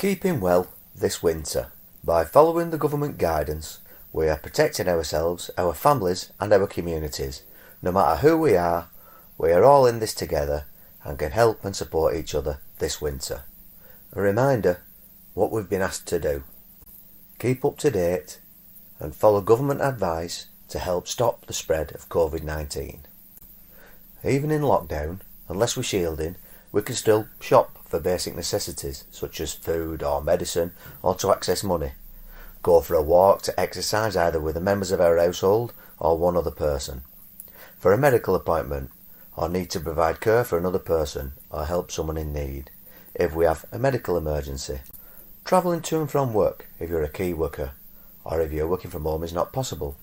Keeping well this winter. By following the government guidance, we are protecting ourselves, our families, and our communities. No matter who we are, we are all in this together and can help and support each other this winter. A reminder what we've been asked to do. Keep up to date and follow government advice to help stop the spread of COVID 19. Even in lockdown, unless we're shielding, we can still shop for basic necessities such as food or medicine or to access money. Go for a walk to exercise either with the members of our household or one other person. For a medical appointment or need to provide care for another person or help someone in need. If we have a medical emergency. Travelling to and from work if you're a key worker or if you're working from home is not possible.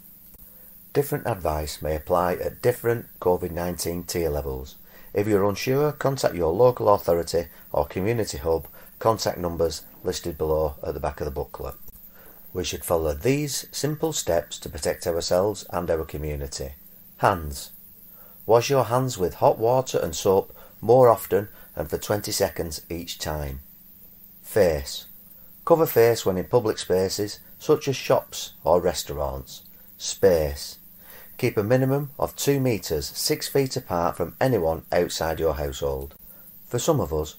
Different advice may apply at different COVID 19 tier levels if you're unsure, contact your local authority or community hub contact numbers listed below at the back of the booklet. We should follow these simple steps to protect ourselves and our community. Hands. Wash your hands with hot water and soap more often and for 20 seconds each time. Face. Cover face when in public spaces such as shops or restaurants. Space. Keep a minimum of 2 metres 6 feet apart from anyone outside your household. For some of us,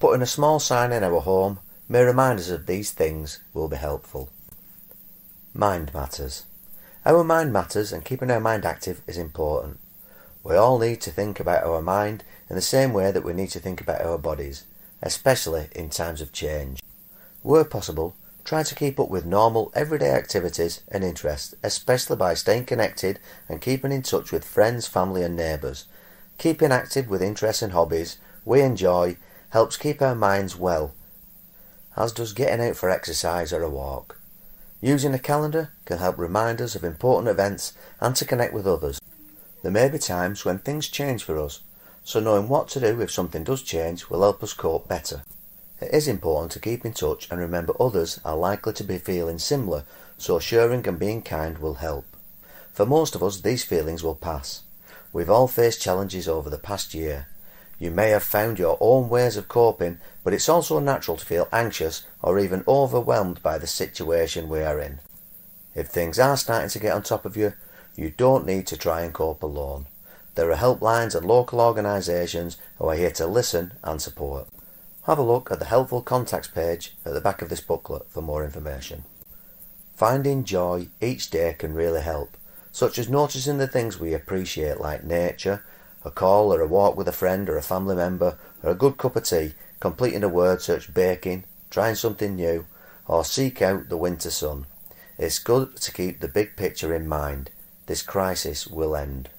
putting a small sign in our home may remind us of these things will be helpful. Mind matters. Our mind matters and keeping our mind active is important. We all need to think about our mind in the same way that we need to think about our bodies, especially in times of change. Where possible, Try to keep up with normal, everyday activities and interests, especially by staying connected and keeping in touch with friends, family, and neighbours. Keeping active with interests and hobbies we enjoy helps keep our minds well, as does getting out for exercise or a walk. Using a calendar can help remind us of important events and to connect with others. There may be times when things change for us, so knowing what to do if something does change will help us cope better. It is important to keep in touch and remember others are likely to be feeling similar, so sharing and being kind will help. For most of us, these feelings will pass. We've all faced challenges over the past year. You may have found your own ways of coping, but it's also natural to feel anxious or even overwhelmed by the situation we are in. If things are starting to get on top of you, you don't need to try and cope alone. There are helplines and local organisations who are here to listen and support. Have a look at the helpful contacts page at the back of this booklet for more information. Finding joy each day can really help, such as noticing the things we appreciate like nature, a call or a walk with a friend or a family member, or a good cup of tea, completing a word search baking, trying something new, or seek out the winter sun. It's good to keep the big picture in mind. This crisis will end.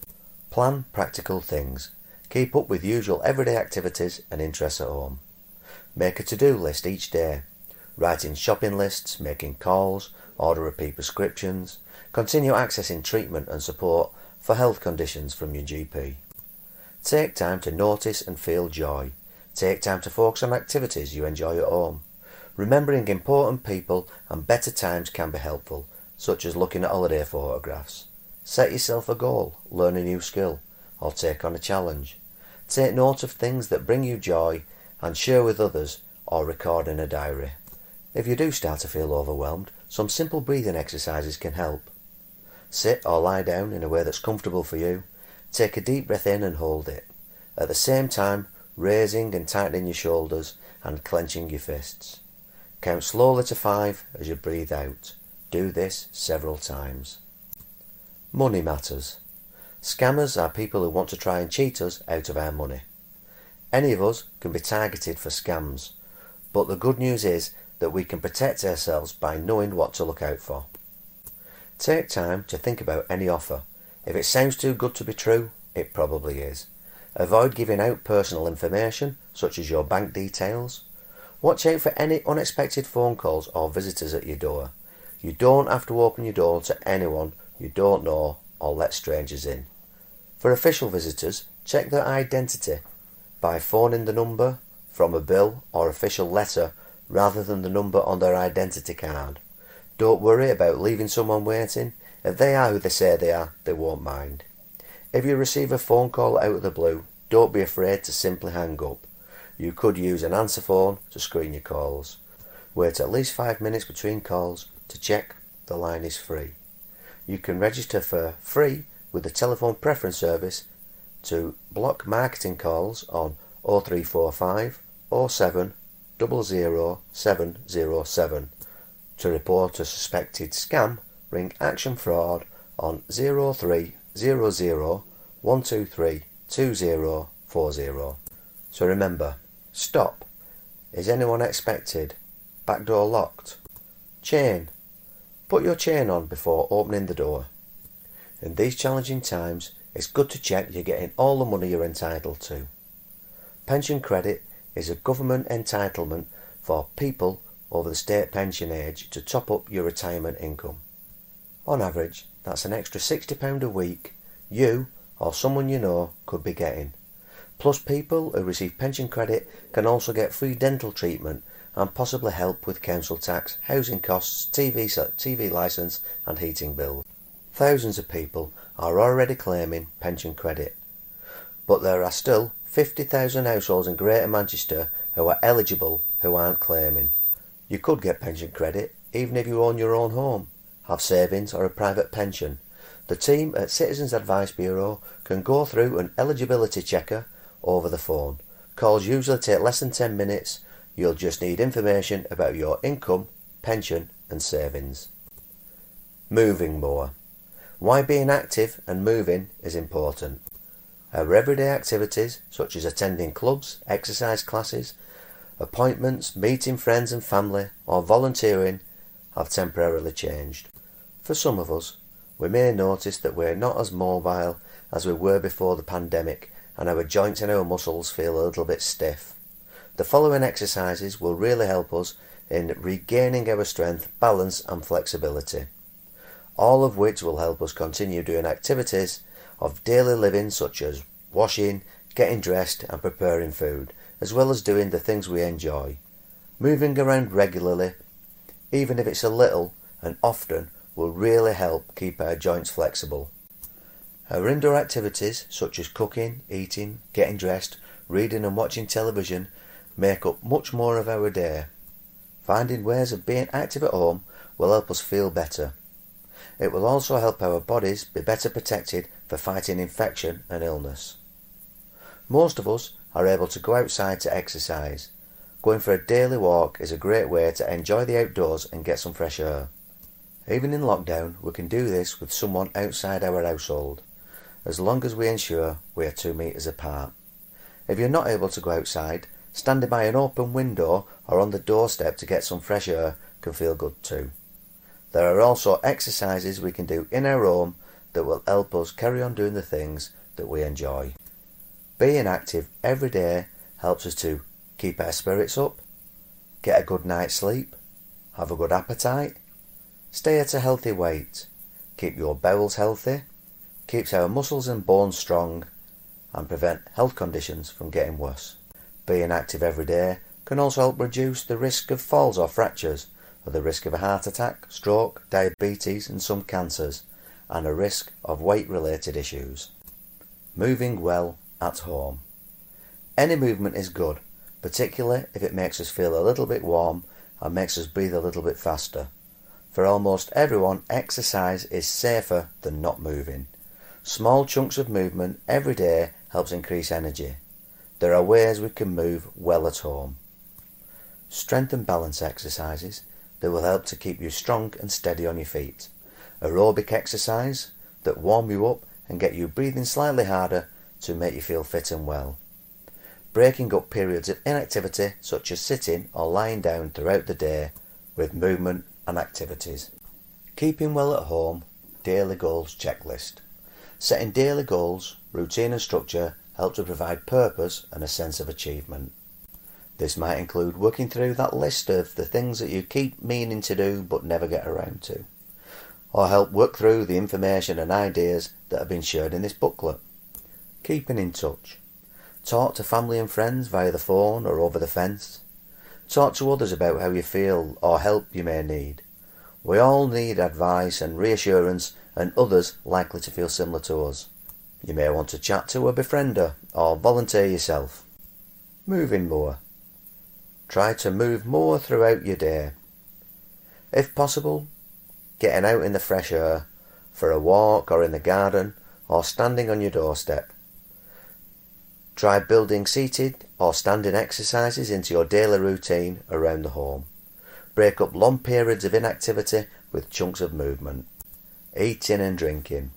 Plan practical things. Keep up with usual everyday activities and interests at home. Make a to-do list each day. Writing shopping lists, making calls, order repeat prescriptions. Continue accessing treatment and support for health conditions from your GP. Take time to notice and feel joy. Take time to focus on activities you enjoy at home. Remembering important people and better times can be helpful, such as looking at holiday photographs. Set yourself a goal, learn a new skill, or take on a challenge. Take note of things that bring you joy and share with others or record in a diary. If you do start to feel overwhelmed, some simple breathing exercises can help. Sit or lie down in a way that's comfortable for you. Take a deep breath in and hold it. At the same time, raising and tightening your shoulders and clenching your fists. Count slowly to five as you breathe out. Do this several times. Money matters. Scammers are people who want to try and cheat us out of our money. Any of us can be targeted for scams, but the good news is that we can protect ourselves by knowing what to look out for. Take time to think about any offer. If it sounds too good to be true, it probably is. Avoid giving out personal information, such as your bank details. Watch out for any unexpected phone calls or visitors at your door. You don't have to open your door to anyone you don't know or let strangers in. For official visitors, check their identity by phoning the number from a bill or official letter rather than the number on their identity card. Don't worry about leaving someone waiting. If they are who they say they are, they won't mind. If you receive a phone call out of the blue, don't be afraid to simply hang up. You could use an answer phone to screen your calls. Wait at least five minutes between calls to check the line is free. You can register for free with the telephone preference service to block marketing calls on 0345 07 00707. To report a suspected scam, ring Action Fraud on 0300 123 2040. So remember, stop. Is anyone expected? Back door locked. Chain. Put your chain on before opening the door. In these challenging times, it's good to check you're getting all the money you're entitled to. Pension credit is a government entitlement for people over the state pension age to top up your retirement income. On average, that's an extra £60 a week you or someone you know could be getting. Plus, people who receive pension credit can also get free dental treatment and possibly help with council tax, housing costs, TV, TV licence, and heating bills. Thousands of people are already claiming pension credit, but there are still 50,000 households in Greater Manchester who are eligible who aren't claiming. You could get pension credit even if you own your own home, have savings or a private pension. The team at Citizens Advice Bureau can go through an eligibility checker over the phone. Calls usually take less than 10 minutes. You'll just need information about your income, pension and savings. Moving more. Why being active and moving is important. Our everyday activities, such as attending clubs, exercise classes, appointments, meeting friends and family, or volunteering, have temporarily changed. For some of us, we may notice that we're not as mobile as we were before the pandemic and our joints and our muscles feel a little bit stiff. The following exercises will really help us in regaining our strength, balance and flexibility. All of which will help us continue doing activities of daily living such as washing, getting dressed and preparing food, as well as doing the things we enjoy. Moving around regularly, even if it's a little and often, will really help keep our joints flexible. Our indoor activities, such as cooking, eating, getting dressed, reading and watching television, make up much more of our day. Finding ways of being active at home will help us feel better. It will also help our bodies be better protected for fighting infection and illness. Most of us are able to go outside to exercise. Going for a daily walk is a great way to enjoy the outdoors and get some fresh air. Even in lockdown, we can do this with someone outside our household, as long as we ensure we are two metres apart. If you're not able to go outside, standing by an open window or on the doorstep to get some fresh air can feel good too. There are also exercises we can do in our home that will help us carry on doing the things that we enjoy. Being active every day helps us to keep our spirits up, get a good night's sleep, have a good appetite, Stay at a healthy weight. Keep your bowels healthy. Keeps our muscles and bones strong and prevent health conditions from getting worse. Being active every day can also help reduce the risk of falls or fractures, or the risk of a heart attack, stroke, diabetes and some cancers, and a risk of weight related issues. Moving well at home. Any movement is good, particularly if it makes us feel a little bit warm and makes us breathe a little bit faster. For almost everyone, exercise is safer than not moving. Small chunks of movement every day helps increase energy. There are ways we can move well at home. Strength and balance exercises that will help to keep you strong and steady on your feet. Aerobic exercise that warm you up and get you breathing slightly harder to make you feel fit and well. Breaking up periods of inactivity such as sitting or lying down throughout the day with movement and activities. Keeping well at home, daily goals checklist. Setting daily goals, routine and structure help to provide purpose and a sense of achievement. This might include working through that list of the things that you keep meaning to do but never get around to, or help work through the information and ideas that have been shared in this booklet. Keeping in touch. Talk to family and friends via the phone or over the fence. Talk to others about how you feel or help you may need. We all need advice and reassurance and others likely to feel similar to us. You may want to chat to a befriender or volunteer yourself. Moving more. Try to move more throughout your day. If possible, getting out in the fresh air for a walk or in the garden or standing on your doorstep. Try building seated or standing exercises into your daily routine around the home. Break up long periods of inactivity with chunks of movement. Eating and drinking.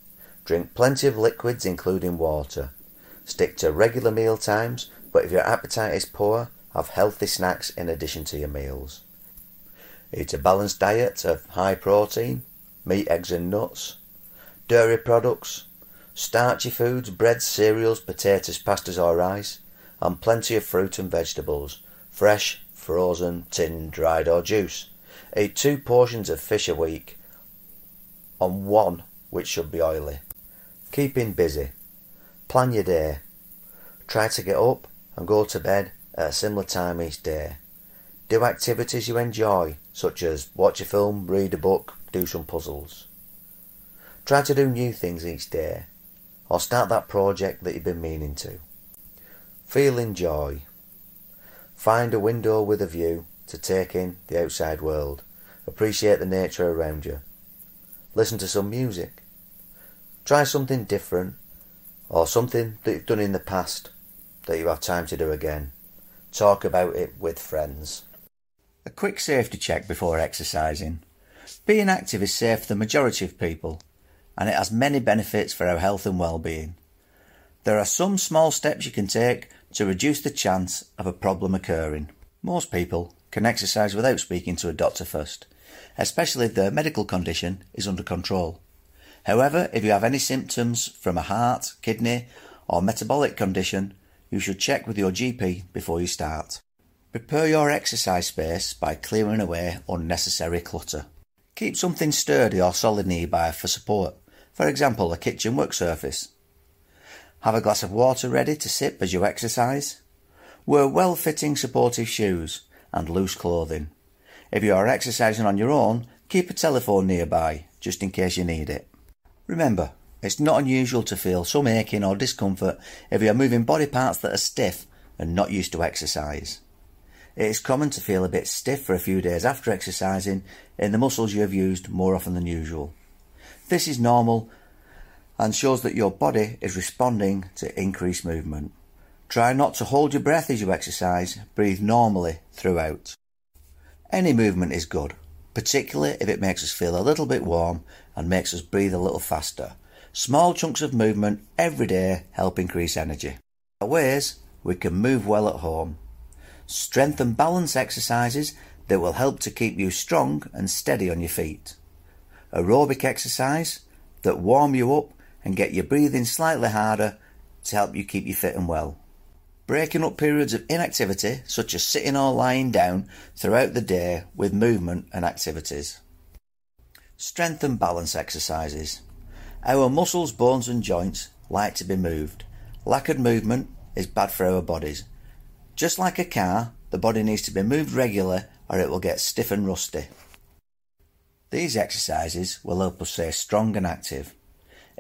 Drink plenty of liquids, including water. Stick to regular meal times, but if your appetite is poor, have healthy snacks in addition to your meals. Eat a balanced diet of high protein, meat, eggs, and nuts, dairy products, starchy foods, breads, cereals, potatoes, pastas, or rice, and plenty of fruit and vegetables, fresh, frozen, tinned, dried, or juice. Eat two portions of fish a week, on one which should be oily. Keeping busy. Plan your day. Try to get up and go to bed at a similar time each day. Do activities you enjoy, such as watch a film, read a book, do some puzzles. Try to do new things each day, or start that project that you've been meaning to. Feeling joy. Find a window with a view to take in the outside world. Appreciate the nature around you. Listen to some music. Try something different or something that you've done in the past that you have time to do again. Talk about it with friends. A quick safety check before exercising. Being active is safe for the majority of people, and it has many benefits for our health and well-being. There are some small steps you can take to reduce the chance of a problem occurring. Most people can exercise without speaking to a doctor first, especially if their medical condition is under control. However, if you have any symptoms from a heart, kidney, or metabolic condition, you should check with your GP before you start. Prepare your exercise space by clearing away unnecessary clutter. Keep something sturdy or solid nearby for support, for example, a kitchen work surface. Have a glass of water ready to sip as you exercise. Wear well fitting supportive shoes and loose clothing. If you are exercising on your own, keep a telephone nearby just in case you need it. Remember, it's not unusual to feel some aching or discomfort if you are moving body parts that are stiff and not used to exercise. It is common to feel a bit stiff for a few days after exercising in the muscles you have used more often than usual. This is normal and shows that your body is responding to increased movement. Try not to hold your breath as you exercise, breathe normally throughout. Any movement is good, particularly if it makes us feel a little bit warm and makes us breathe a little faster. Small chunks of movement every day help increase energy. Ways we can move well at home. Strength and balance exercises that will help to keep you strong and steady on your feet. Aerobic exercise that warm you up and get your breathing slightly harder to help you keep you fit and well. Breaking up periods of inactivity, such as sitting or lying down, throughout the day with movement and activities. Strength and balance exercises. Our muscles, bones, and joints like to be moved. Lack of movement is bad for our bodies. Just like a car, the body needs to be moved regularly or it will get stiff and rusty. These exercises will help us stay strong and active.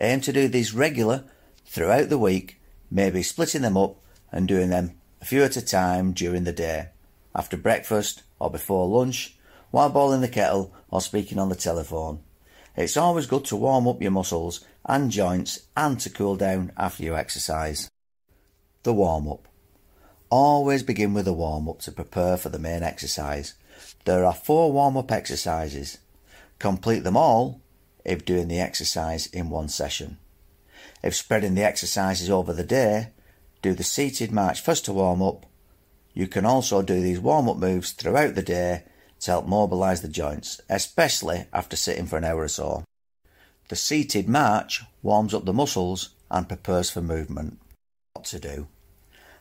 Aim to do these regular throughout the week, maybe splitting them up and doing them a few at a time during the day, after breakfast or before lunch, while boiling the kettle or speaking on the telephone. It's always good to warm up your muscles and joints and to cool down after you exercise. The warm up. Always begin with a warm up to prepare for the main exercise. There are four warm up exercises. Complete them all if doing the exercise in one session. If spreading the exercises over the day, do the seated march first to warm up. You can also do these warm up moves throughout the day to help mobilise the joints, especially after sitting for an hour or so. The seated march warms up the muscles and prepares for movement. What to do?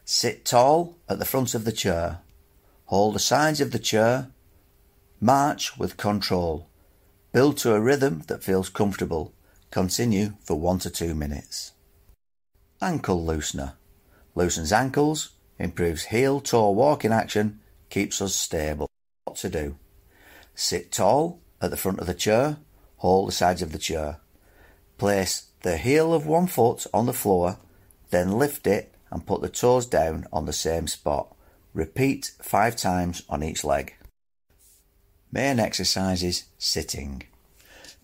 Sit tall at the front of the chair. Hold the sides of the chair. March with control. Build to a rhythm that feels comfortable. Continue for one to two minutes. Ankle loosener. Loosens ankles, improves heel toe walking action, keeps us stable. What to do? Sit tall at the front of the chair, hold the sides of the chair. Place the heel of one foot on the floor, then lift it and put the toes down on the same spot. Repeat five times on each leg. Main exercises sitting.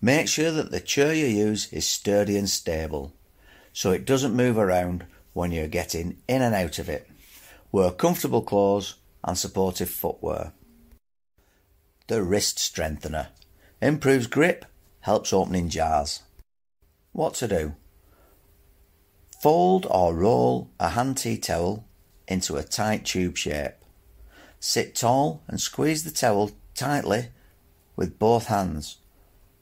Make sure that the chair you use is sturdy and stable so it doesn't move around when you're getting in and out of it. Wear comfortable clothes and supportive footwear. The wrist strengthener improves grip, helps opening jars. What to do? Fold or roll a hand tea towel into a tight tube shape. Sit tall and squeeze the towel tightly with both hands.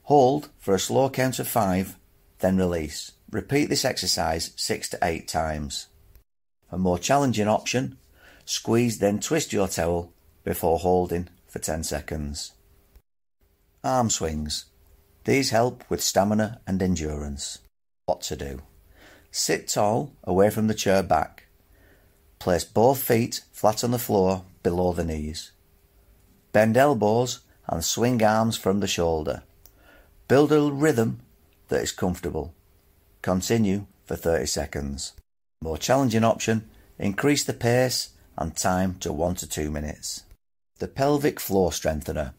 Hold for a slow count of five, then release. Repeat this exercise six to eight times. A more challenging option, squeeze then twist your towel before holding for 10 seconds. Arm swings. These help with stamina and endurance. What to do? Sit tall away from the chair back. Place both feet flat on the floor below the knees. Bend elbows and swing arms from the shoulder. Build a rhythm that is comfortable. Continue for 30 seconds. More challenging option, increase the pace and time to 1 to 2 minutes. The pelvic floor strengthener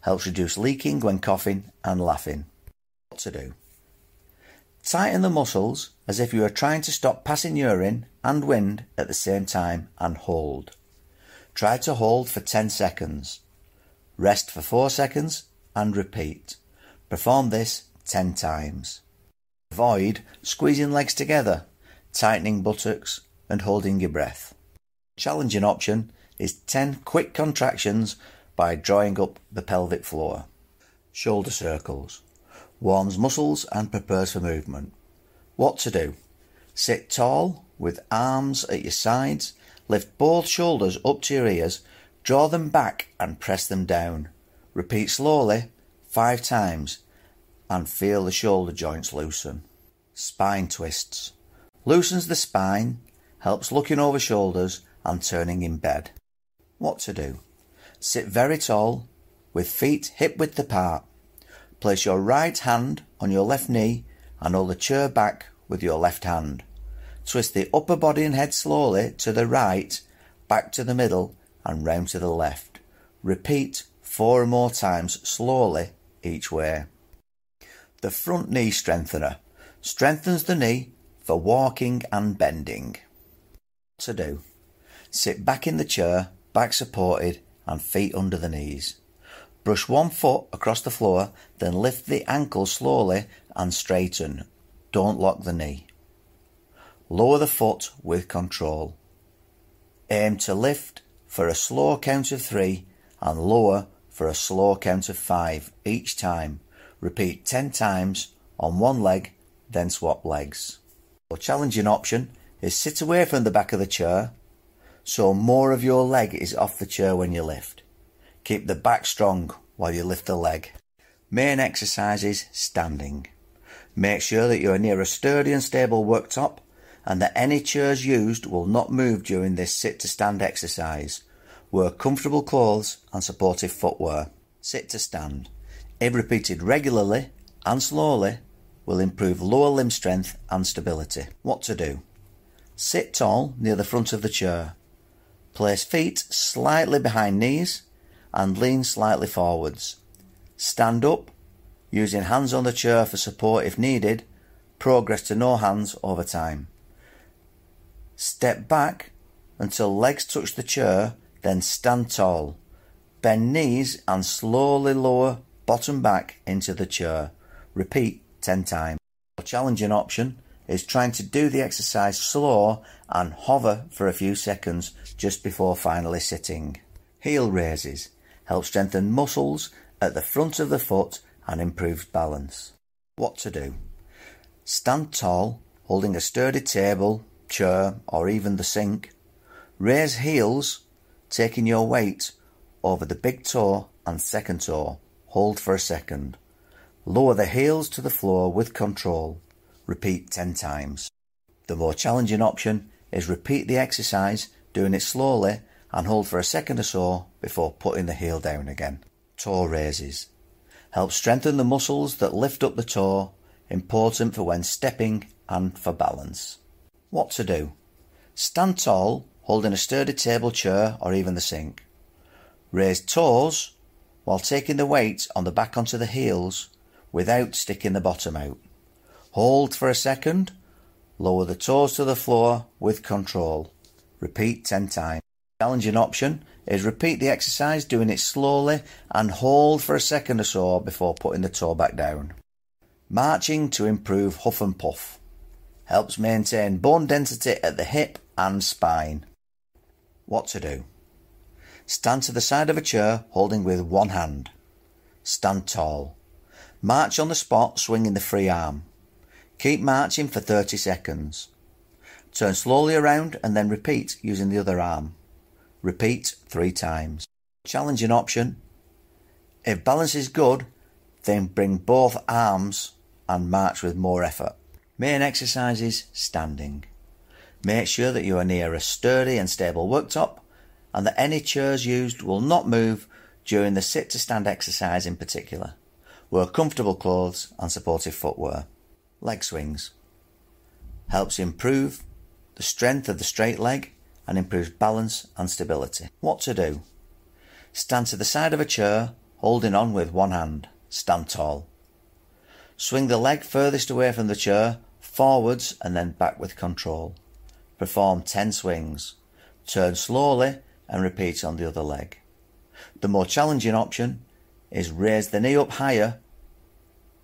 helps reduce leaking when coughing and laughing. What to do? Tighten the muscles as if you are trying to stop passing urine and wind at the same time and hold. Try to hold for 10 seconds. Rest for 4 seconds and repeat. Perform this 10 times. Avoid squeezing legs together, tightening buttocks and holding your breath. Challenging option is 10 quick contractions by drawing up the pelvic floor. Shoulder circles warms muscles and prepares for movement. What to do? Sit tall with arms at your sides, lift both shoulders up to your ears, draw them back and press them down. Repeat slowly five times and feel the shoulder joints loosen. Spine twists. Loosens the spine, helps looking over shoulders and turning in bed. What to do? Sit very tall with feet hip width apart. Place your right hand on your left knee and hold the chair back with your left hand. Twist the upper body and head slowly to the right, back to the middle, and round to the left. Repeat four or more times slowly each way. The front knee strengthener strengthens the knee for walking and bending. What to do sit back in the chair, back supported, and feet under the knees. Brush one foot across the floor, then lift the ankle slowly and straighten. Don't lock the knee. Lower the foot with control. Aim to lift for a slow count of three and lower for a slow count of five each time. Repeat 10 times on one leg, then swap legs. A challenging option is sit away from the back of the chair so more of your leg is off the chair when you lift. Keep the back strong while you lift the leg. Main exercises standing. Make sure that you are near a sturdy and stable worktop and that any chairs used will not move during this sit to stand exercise. Wear comfortable clothes and supportive footwear. Sit to stand. If repeated regularly and slowly, will improve lower limb strength and stability. What to do? Sit tall near the front of the chair. Place feet slightly behind knees and lean slightly forwards. Stand up, using hands on the chair for support if needed. Progress to no hands over time. Step back until legs touch the chair, then stand tall. Bend knees and slowly lower bottom back into the chair. Repeat 10 times. A challenging option is trying to do the exercise slow and hover for a few seconds just before finally sitting. Heel raises help strengthen muscles at the front of the foot and improves balance. What to do? Stand tall, holding a sturdy table, chair, or even the sink. Raise heels, taking your weight over the big toe and second toe. Hold for a second. Lower the heels to the floor with control. Repeat 10 times. The more challenging option is repeat the exercise, doing it slowly and hold for a second or so before putting the heel down again. Toe raises. Help strengthen the muscles that lift up the toe, important for when stepping and for balance. What to do? Stand tall holding a sturdy table, chair, or even the sink. Raise toes while taking the weight on the back onto the heels without sticking the bottom out. Hold for a second, lower the toes to the floor with control. Repeat 10 times. Challenging option is repeat the exercise doing it slowly and hold for a second or so before putting the toe back down. Marching to improve huff and puff. Helps maintain bone density at the hip and spine. What to do? Stand to the side of a chair holding with one hand. Stand tall. March on the spot swinging the free arm. Keep marching for 30 seconds. Turn slowly around and then repeat using the other arm. Repeat three times. Challenging option. If balance is good, then bring both arms and march with more effort. Main exercises standing. Make sure that you are near a sturdy and stable worktop and that any chairs used will not move during the sit to stand exercise in particular. Wear comfortable clothes and supportive footwear. Leg swings. Helps improve the strength of the straight leg and improves balance and stability. What to do? Stand to the side of a chair, holding on with one hand. Stand tall. Swing the leg furthest away from the chair, forwards and then back with control. Perform 10 swings. Turn slowly and repeat on the other leg. The more challenging option is raise the knee up higher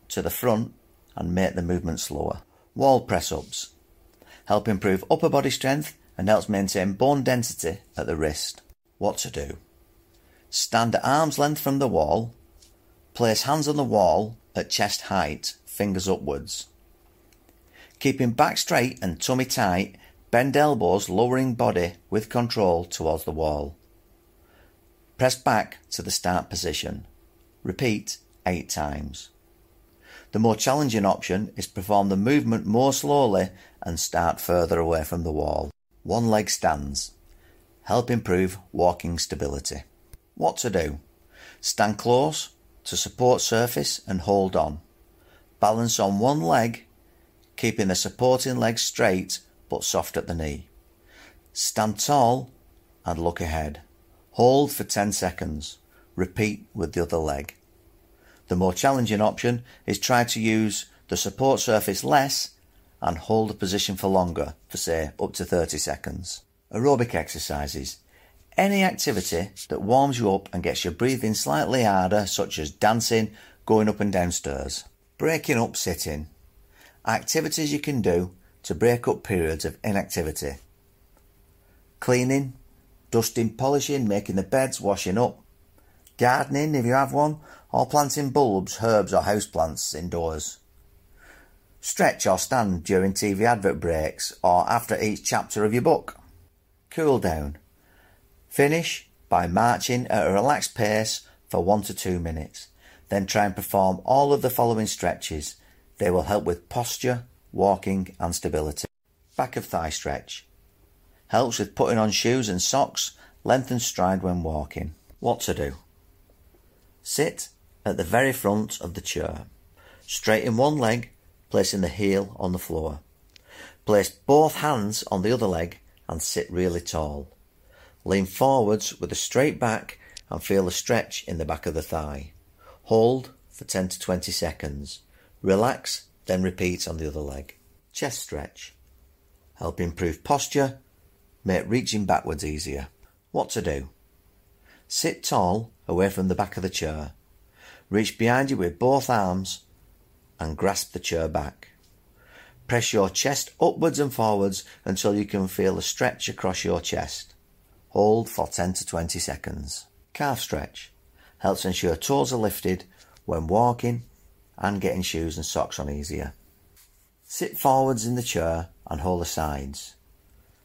to the front and make the movement slower. Wall press ups help improve upper body strength and helps maintain bone density at the wrist. What to do? Stand at arm's length from the wall. Place hands on the wall at chest height, fingers upwards. Keeping back straight and tummy tight, bend elbows, lowering body with control towards the wall. Press back to the start position. Repeat eight times. The more challenging option is perform the movement more slowly and start further away from the wall. One leg stands. Help improve walking stability. What to do? Stand close to support surface and hold on. Balance on one leg, keeping the supporting leg straight but soft at the knee. Stand tall and look ahead. Hold for 10 seconds. Repeat with the other leg. The more challenging option is try to use the support surface less and hold the position for longer, for say up to 30 seconds. Aerobic exercises. Any activity that warms you up and gets your breathing slightly harder, such as dancing, going up and down stairs. Breaking up sitting. Activities you can do to break up periods of inactivity. Cleaning, dusting, polishing, making the beds, washing up. Gardening if you have one, or planting bulbs, herbs or houseplants indoors. Stretch or stand during TV advert breaks or after each chapter of your book. Cool down. Finish by marching at a relaxed pace for one to two minutes. Then try and perform all of the following stretches. They will help with posture, walking and stability. Back of thigh stretch. Helps with putting on shoes and socks, lengthen stride when walking. What to do? Sit at the very front of the chair. Straighten one leg placing the heel on the floor. Place both hands on the other leg and sit really tall. Lean forwards with a straight back and feel a stretch in the back of the thigh. Hold for 10 to 20 seconds. Relax, then repeat on the other leg. Chest stretch. Help improve posture, make reaching backwards easier. What to do? Sit tall away from the back of the chair. Reach behind you with both arms and grasp the chair back. Press your chest upwards and forwards until you can feel a stretch across your chest. Hold for 10 to 20 seconds. Calf stretch helps ensure toes are lifted when walking and getting shoes and socks on easier. Sit forwards in the chair and hold the sides.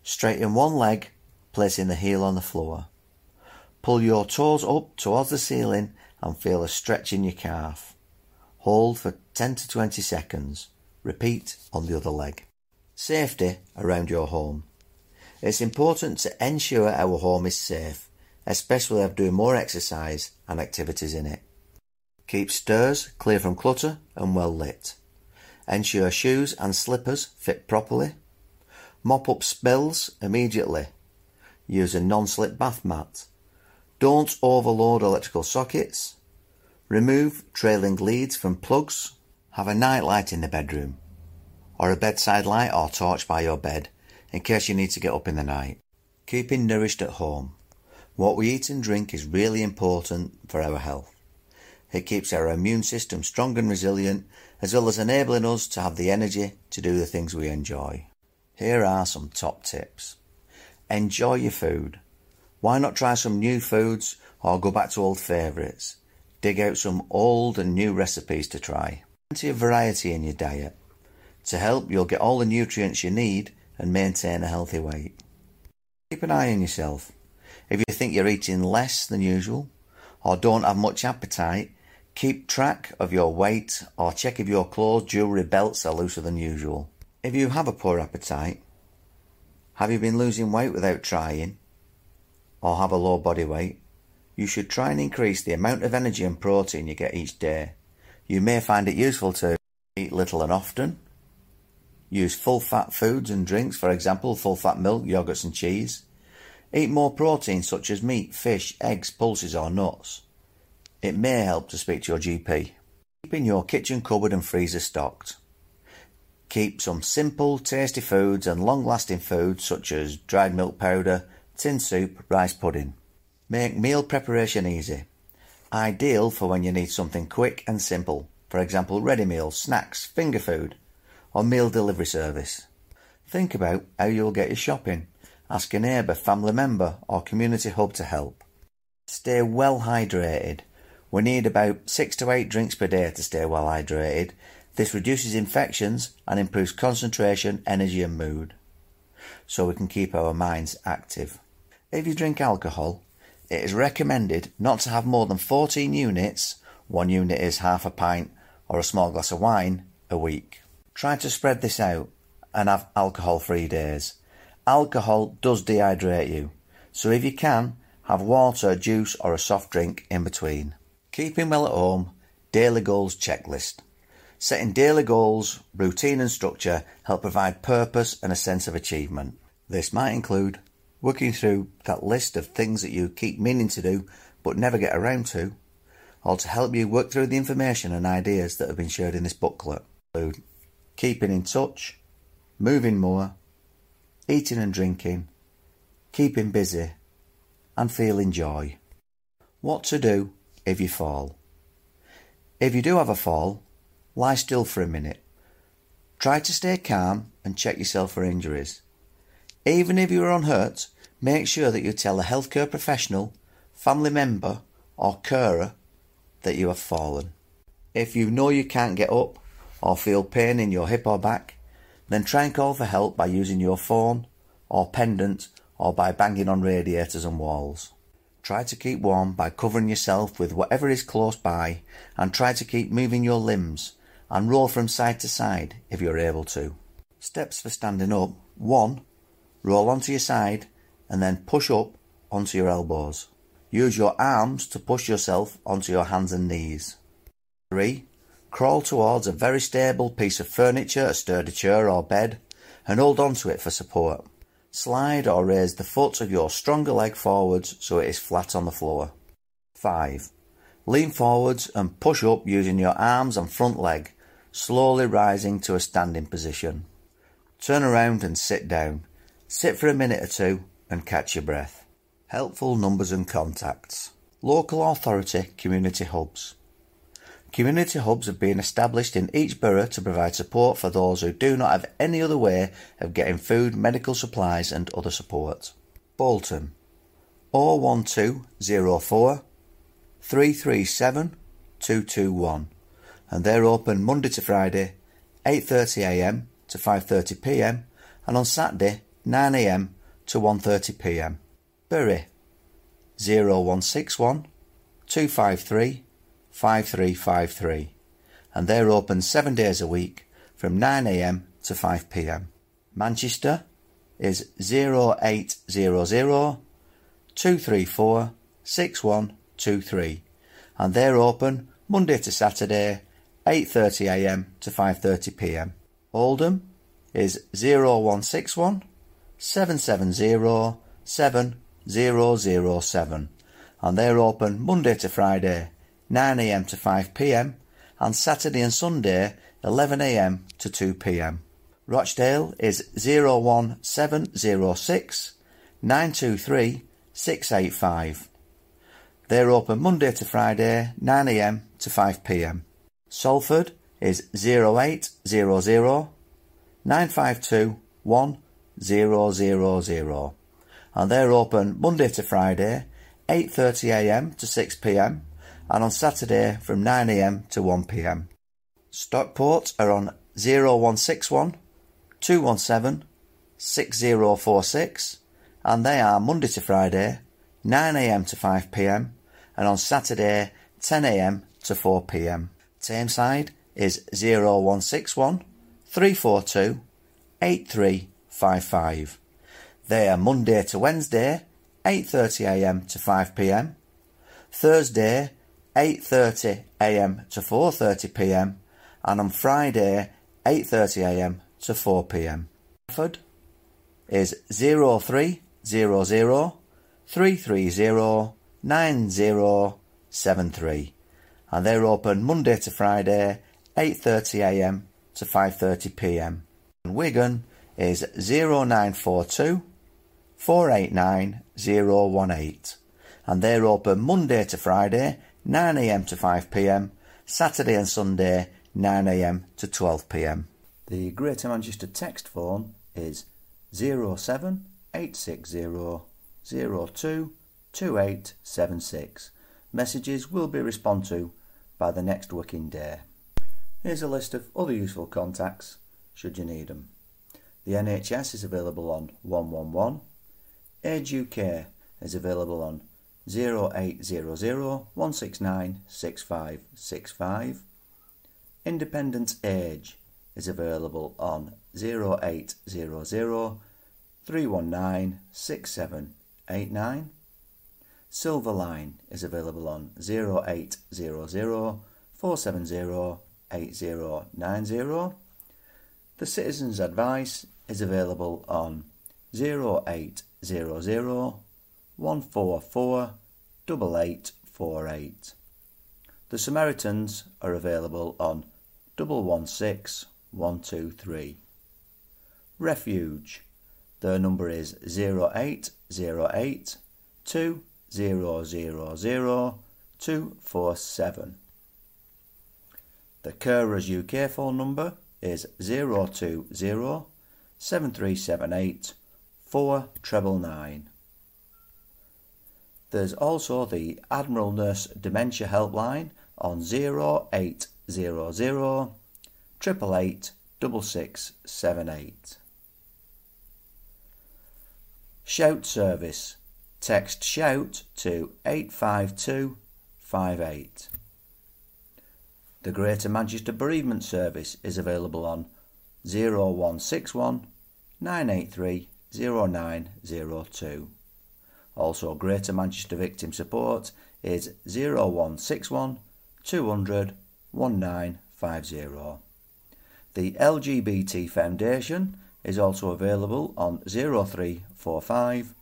Straighten one leg, placing the heel on the floor. Pull your toes up towards the ceiling and feel a stretch in your calf. Hold for 10 to 20 seconds. Repeat on the other leg. Safety around your home. It's important to ensure our home is safe, especially if doing more exercise and activities in it. Keep stairs clear from clutter and well lit. Ensure shoes and slippers fit properly. Mop up spills immediately. Use a non-slip bath mat. Don't overload electrical sockets. Remove trailing leads from plugs. Have a night light in the bedroom or a bedside light or torch by your bed in case you need to get up in the night. Keeping nourished at home. What we eat and drink is really important for our health. It keeps our immune system strong and resilient, as well as enabling us to have the energy to do the things we enjoy. Here are some top tips. Enjoy your food. Why not try some new foods or go back to old favourites? Dig out some old and new recipes to try. Plenty of variety in your diet. To help, you'll get all the nutrients you need and maintain a healthy weight. Keep an eye on yourself. If you think you're eating less than usual or don't have much appetite, keep track of your weight or check if your clothes, jewellery, belts are looser than usual. If you have a poor appetite, have you been losing weight without trying or have a low body weight? You should try and increase the amount of energy and protein you get each day. You may find it useful to eat little and often, use full fat foods and drinks, for example, full fat milk, yogurts, and cheese. Eat more protein such as meat, fish, eggs, pulses, or nuts. It may help to speak to your GP. Keeping your kitchen cupboard and freezer stocked. Keep some simple, tasty foods and long lasting foods such as dried milk powder, tin soup, rice pudding. Make meal preparation easy. Ideal for when you need something quick and simple, for example, ready meals, snacks, finger food, or meal delivery service. Think about how you'll get your shopping. Ask a neighbour, family member, or community hub to help. Stay well hydrated. We need about 6 to 8 drinks per day to stay well hydrated. This reduces infections and improves concentration, energy, and mood. So we can keep our minds active. If you drink alcohol, it is recommended not to have more than 14 units, one unit is half a pint or a small glass of wine, a week. Try to spread this out and have alcohol free days. Alcohol does dehydrate you, so if you can, have water, juice, or a soft drink in between. Keeping well at home, daily goals checklist. Setting daily goals, routine, and structure help provide purpose and a sense of achievement. This might include working through that list of things that you keep meaning to do but never get around to, or to help you work through the information and ideas that have been shared in this booklet. Include keeping in touch, moving more, eating and drinking, keeping busy, and feeling joy. What to do if you fall. If you do have a fall, lie still for a minute. Try to stay calm and check yourself for injuries. Even if you are unhurt, make sure that you tell a healthcare professional, family member, or carer that you have fallen. If you know you can't get up, or feel pain in your hip or back, then try and call for help by using your phone or pendant or by banging on radiators and walls. Try to keep warm by covering yourself with whatever is close by and try to keep moving your limbs and roll from side to side if you're able to. Steps for standing up 1. Roll onto your side and then push up onto your elbows. Use your arms to push yourself onto your hands and knees. 3. Crawl towards a very stable piece of furniture, a sturdy chair or bed, and hold on to it for support. Slide or raise the foot of your stronger leg forwards so it is flat on the floor. 5. Lean forwards and push up using your arms and front leg, slowly rising to a standing position. Turn around and sit down. Sit for a minute or two and catch your breath. Helpful numbers and contacts. Local authority community hubs. Community hubs have been established in each borough to provide support for those who do not have any other way of getting food, medical supplies, and other support. Bolton 01204 337 221 and they're open Monday to Friday 8.30am to 5.30pm and on Saturday 9am to 1.30pm. Bury 0161 253 5353 and they're open seven days a week from 9am to 5pm. Manchester is 0800 234 6123 and they're open Monday to Saturday 8.30am to 5.30pm. Oldham is 0161 770 7007 and they're open Monday to Friday 9am to 5pm and Saturday and Sunday 11am to 2pm. Rochdale is 01706 923 685. They're open Monday to Friday 9am to 5pm. Salford is 0800 952 1000 and they're open Monday to Friday 8.30am to 6pm and on Saturday from 9am to 1pm. Stockport are on 0161 217 6046 and they are Monday to Friday 9am to 5pm and on Saturday 10am to 4pm. Tameside is 0161 342 8355. They are Monday to Wednesday 8.30am to 5pm, Thursday 8.30am to 4.30pm and on Friday 8.30am to 4pm. Trafford is 0300 330 9073 and they're open Monday to Friday 8.30am to 5.30pm. And Wigan is 0942 489 018 and they're open Monday to Friday 9am to 5pm, Saturday and Sunday 9am to 12pm. The Greater Manchester text phone is 07860 02 2876. Messages will be responded to by the next working day. Here's a list of other useful contacts should you need them. The NHS is available on 111. Age UK is available on 0800 169 6565. Independence Age is available on 0800 319 6789. Silverline is available on 0800 470 8090. The Citizens Advice is available on 0800 144 8848. The Samaritans are available on 116 123. Refuge. Their number is 0808 2000 247. The Carers UK phone number is 020 7378 4 treble 9. There's also the Admiral Nurse Dementia Helpline on 0800 888 Shout service. Text shout to 85258. The Greater Manchester Bereavement Service is available on 0161 983 0902. Also, Greater Manchester Victim Support is 0161 200 1950. The LGBT Foundation is also available on 0345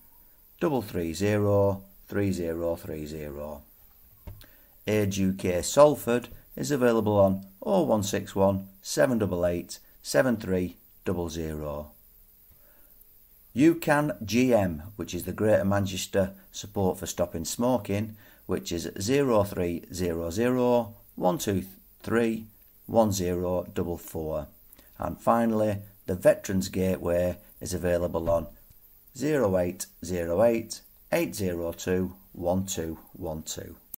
330 3030. Age UK Salford is available on 0161 788 7300. UCAN GM, which is the Greater Manchester Support for Stopping Smoking, which is 0300 123 1044. And finally, the Veterans Gateway is available on 0808 802 1212.